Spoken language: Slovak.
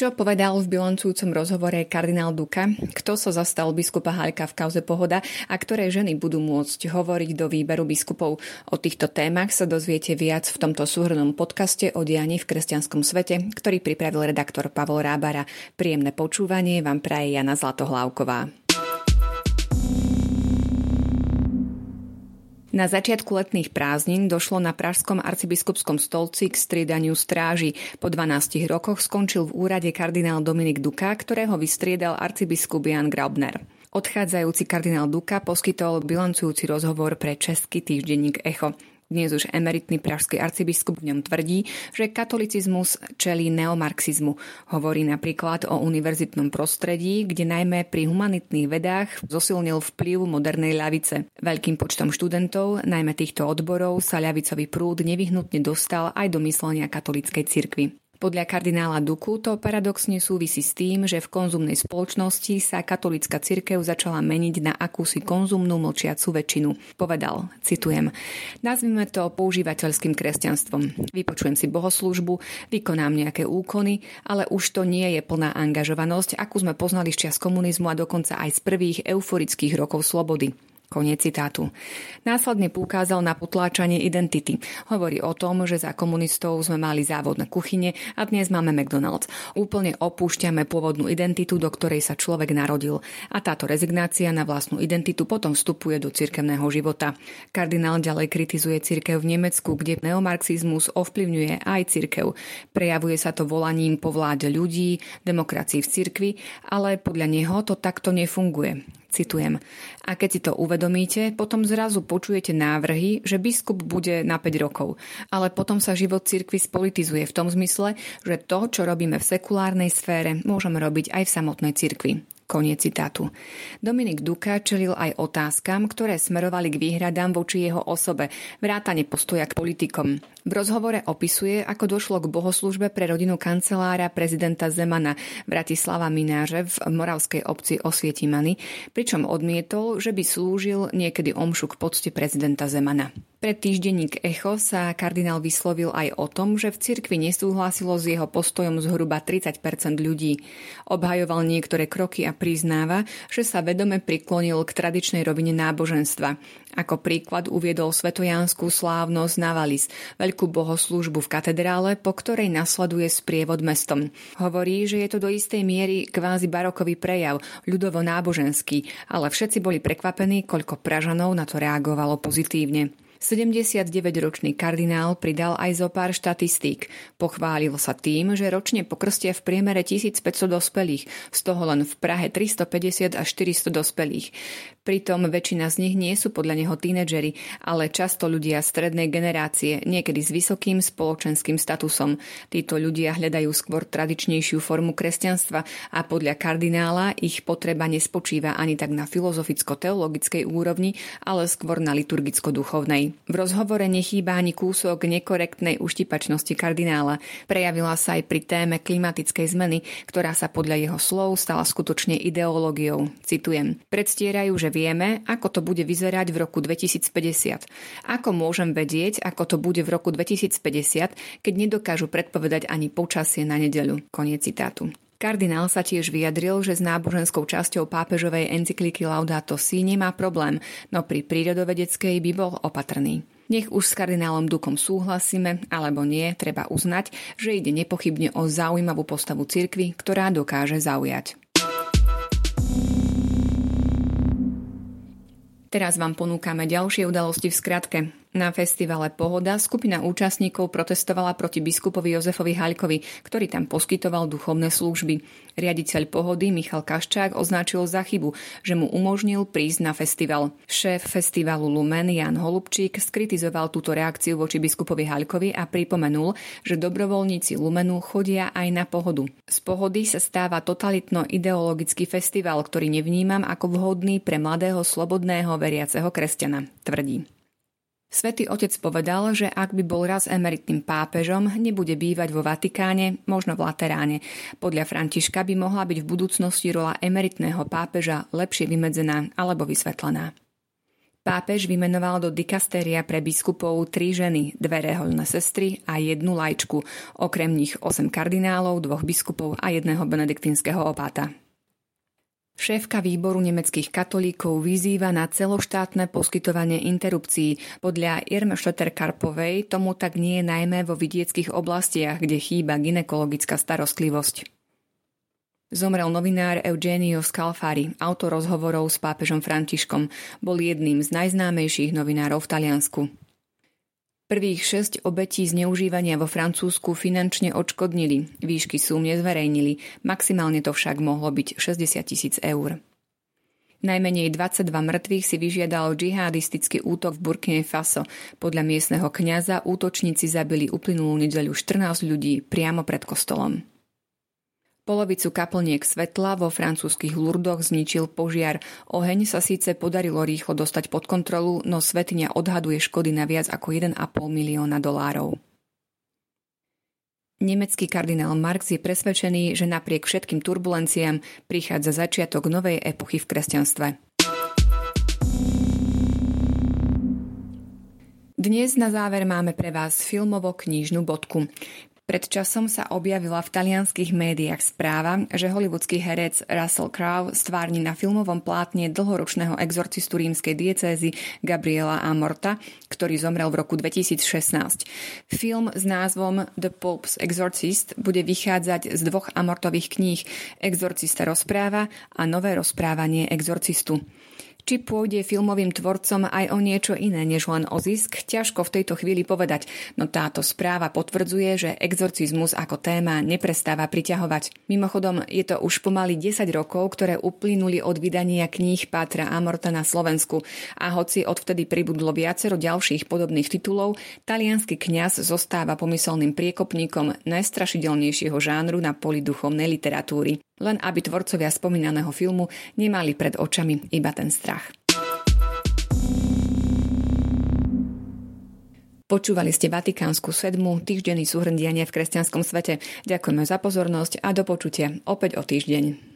Čo povedal v bilancujúcom rozhovore kardinál Duka? Kto sa zastal biskupa Halka v kauze Pohoda a ktoré ženy budú môcť hovoriť do výberu biskupov? O týchto témach sa dozviete viac v tomto súhrnom podcaste o dianí v kresťanskom svete, ktorý pripravil redaktor Pavol Rábara. Príjemné počúvanie vám praje Jana Zlatohlávková. Na začiatku letných prázdnin došlo na Pražskom arcibiskupskom stolci k striedaniu stráži. Po 12 rokoch skončil v úrade kardinál Dominik Duka, ktorého vystriedal arcibiskup Jan Graubner. Odchádzajúci kardinál Duka poskytol bilancujúci rozhovor pre český týždenník Echo. Dnes už emeritný pražský arcibiskup v ňom tvrdí, že katolicizmus čelí neomarxizmu. Hovorí napríklad o univerzitnom prostredí, kde najmä pri humanitných vedách zosilnil vplyv modernej ľavice. Veľkým počtom študentov, najmä týchto odborov, sa ľavicový prúd nevyhnutne dostal aj do myslenia katolíckej cirkvi. Podľa kardinála Duku to paradoxne súvisí s tým, že v konzumnej spoločnosti sa katolická cirkev začala meniť na akúsi konzumnú mlčiacu väčšinu. Povedal, citujem, nazvime to používateľským kresťanstvom. Vypočujem si bohoslužbu, vykonám nejaké úkony, ale už to nie je plná angažovanosť, akú sme poznali z čas komunizmu a dokonca aj z prvých euforických rokov slobody. Koniec citátu. Následne poukázal na potláčanie identity. Hovorí o tom, že za komunistov sme mali závodné kuchyne a dnes máme McDonald's. Úplne opúšťame pôvodnú identitu, do ktorej sa človek narodil. A táto rezignácia na vlastnú identitu potom vstupuje do cirkevného života. Kardinál ďalej kritizuje cirkev v Nemecku, kde neomarxizmus ovplyvňuje aj cirkev. Prejavuje sa to volaním po vláde ľudí, demokracii v cirkvi, ale podľa neho to takto nefunguje. Citujem. A keď si to uvedomíte, potom zrazu počujete návrhy, že biskup bude na 5 rokov. Ale potom sa život cirkvi spolitizuje v tom zmysle, že to, čo robíme v sekulárnej sfére, môžeme robiť aj v samotnej cirkvi. Koniec citátu. Dominik Duka čelil aj otázkam, ktoré smerovali k výhradám voči jeho osobe, vrátane postoja k politikom. V rozhovore opisuje, ako došlo k bohoslužbe pre rodinu kancelára prezidenta Zemana Bratislava Mináže v moravskej obci Osvietimany, pričom odmietol, že by slúžil niekedy omšu k pocte prezidenta Zemana. Pre týždenník Echo sa kardinál vyslovil aj o tom, že v cirkvi nesúhlasilo s jeho postojom zhruba 30% ľudí. Obhajoval niektoré kroky a priznáva, že sa vedome priklonil k tradičnej rovine náboženstva. Ako príklad uviedol svetojanskú slávnosť Navalis, veľkú bohoslúžbu v katedrále, po ktorej nasleduje sprievod mestom. Hovorí, že je to do istej miery kvázi barokový prejav, ľudovo náboženský, ale všetci boli prekvapení, koľko Pražanov na to reagovalo pozitívne. 79-ročný kardinál pridal aj zo pár štatistík. Pochválil sa tým, že ročne pokrstia v priemere 1500 dospelých, z toho len v Prahe 350 až 400 dospelých. Pritom väčšina z nich nie sú podľa neho tínedžeri, ale často ľudia strednej generácie, niekedy s vysokým spoločenským statusom. Títo ľudia hľadajú skôr tradičnejšiu formu kresťanstva a podľa kardinála ich potreba nespočíva ani tak na filozoficko-teologickej úrovni, ale skôr na liturgicko-duchovnej. V rozhovore nechýba ani kúsok nekorektnej uštipačnosti kardinála. Prejavila sa aj pri téme klimatickej zmeny, ktorá sa podľa jeho slov stala skutočne ideológiou. Citujem. Predstierajú, že vieme, ako to bude vyzerať v roku 2050. Ako môžem vedieť, ako to bude v roku 2050, keď nedokážu predpovedať ani počasie na nedeľu. Koniec citátu. Kardinál sa tiež vyjadril, že s náboženskou časťou pápežovej encykliky Laudato Si nemá problém, no pri prírodovedeckej by bol opatrný. Nech už s kardinálom Dukom súhlasíme, alebo nie, treba uznať, že ide nepochybne o zaujímavú postavu cirkvy, ktorá dokáže zaujať. Teraz vám ponúkame ďalšie udalosti v skratke. Na festivale Pohoda skupina účastníkov protestovala proti biskupovi Jozefovi Haľkovi, ktorý tam poskytoval duchovné služby. Riaditeľ Pohody Michal Kaščák označil za chybu, že mu umožnil prísť na festival. Šéf festivalu Lumen Jan Holubčík skritizoval túto reakciu voči biskupovi Haľkovi a pripomenul, že dobrovoľníci Lumenu chodia aj na Pohodu. Z Pohody sa stáva totalitno-ideologický festival, ktorý nevnímam ako vhodný pre mladého slobodného veriaceho kresťana, tvrdí. Svetý otec povedal, že ak by bol raz emeritným pápežom, nebude bývať vo Vatikáne, možno v Lateráne. Podľa Františka by mohla byť v budúcnosti rola emeritného pápeža lepšie vymedzená alebo vysvetlená. Pápež vymenoval do dikastéria pre biskupov tri ženy, dve rehoľné sestry a jednu lajčku, okrem nich 8 kardinálov, dvoch biskupov a jedného benediktínskeho opáta. Šéfka výboru nemeckých katolíkov vyzýva na celoštátne poskytovanie interrupcií. Podľa Irm Šeter-Karpovej tomu tak nie je najmä vo vidieckých oblastiach, kde chýba ginekologická starostlivosť. Zomrel novinár Eugenio Scalfari, autor rozhovorov s pápežom Františkom. Bol jedným z najznámejších novinárov v Taliansku. Prvých šesť obetí zneužívania vo Francúzsku finančne odškodnili. Výšky súm nezverejnili, maximálne to však mohlo byť 60 tisíc eur. Najmenej 22 mŕtvych si vyžiadal džihadistický útok v Burkine Faso. Podľa miestneho kňaza útočníci zabili uplynulú nedeľu 14 ľudí priamo pred kostolom. Polovicu kaplniek svetla vo francúzskych Lurdoch zničil požiar. Oheň sa síce podarilo rýchlo dostať pod kontrolu, no svetňa odhaduje škody na viac ako 1,5 milióna dolárov. Nemecký kardinál Marx je presvedčený, že napriek všetkým turbulenciám prichádza začiatok novej epochy v kresťanstve. Dnes na záver máme pre vás filmovo-knížnu bodku. Pred časom sa objavila v talianských médiách správa, že hollywoodský herec Russell Crowe stvárni na filmovom plátne dlhoročného exorcistu rímskej diecézy Gabriela Amorta, ktorý zomrel v roku 2016. Film s názvom The Pope's Exorcist bude vychádzať z dvoch Amortových kníh Exorcista rozpráva a Nové rozprávanie exorcistu. Či pôjde filmovým tvorcom aj o niečo iné než len o zisk, ťažko v tejto chvíli povedať, no táto správa potvrdzuje, že exorcizmus ako téma neprestáva priťahovať. Mimochodom, je to už pomaly 10 rokov, ktoré uplynuli od vydania kníh Pátra Amorta na Slovensku. A hoci odvtedy pribudlo viacero ďalších podobných titulov, talianský kňaz zostáva pomyselným priekopníkom najstrašidelnejšieho žánru na poli duchovnej literatúry len aby tvorcovia spomínaného filmu nemali pred očami iba ten strach. Počúvali ste Vatikánsku sedmu, týždenný súhrn diania v kresťanskom svete. Ďakujeme za pozornosť a do počutia opäť o týždeň.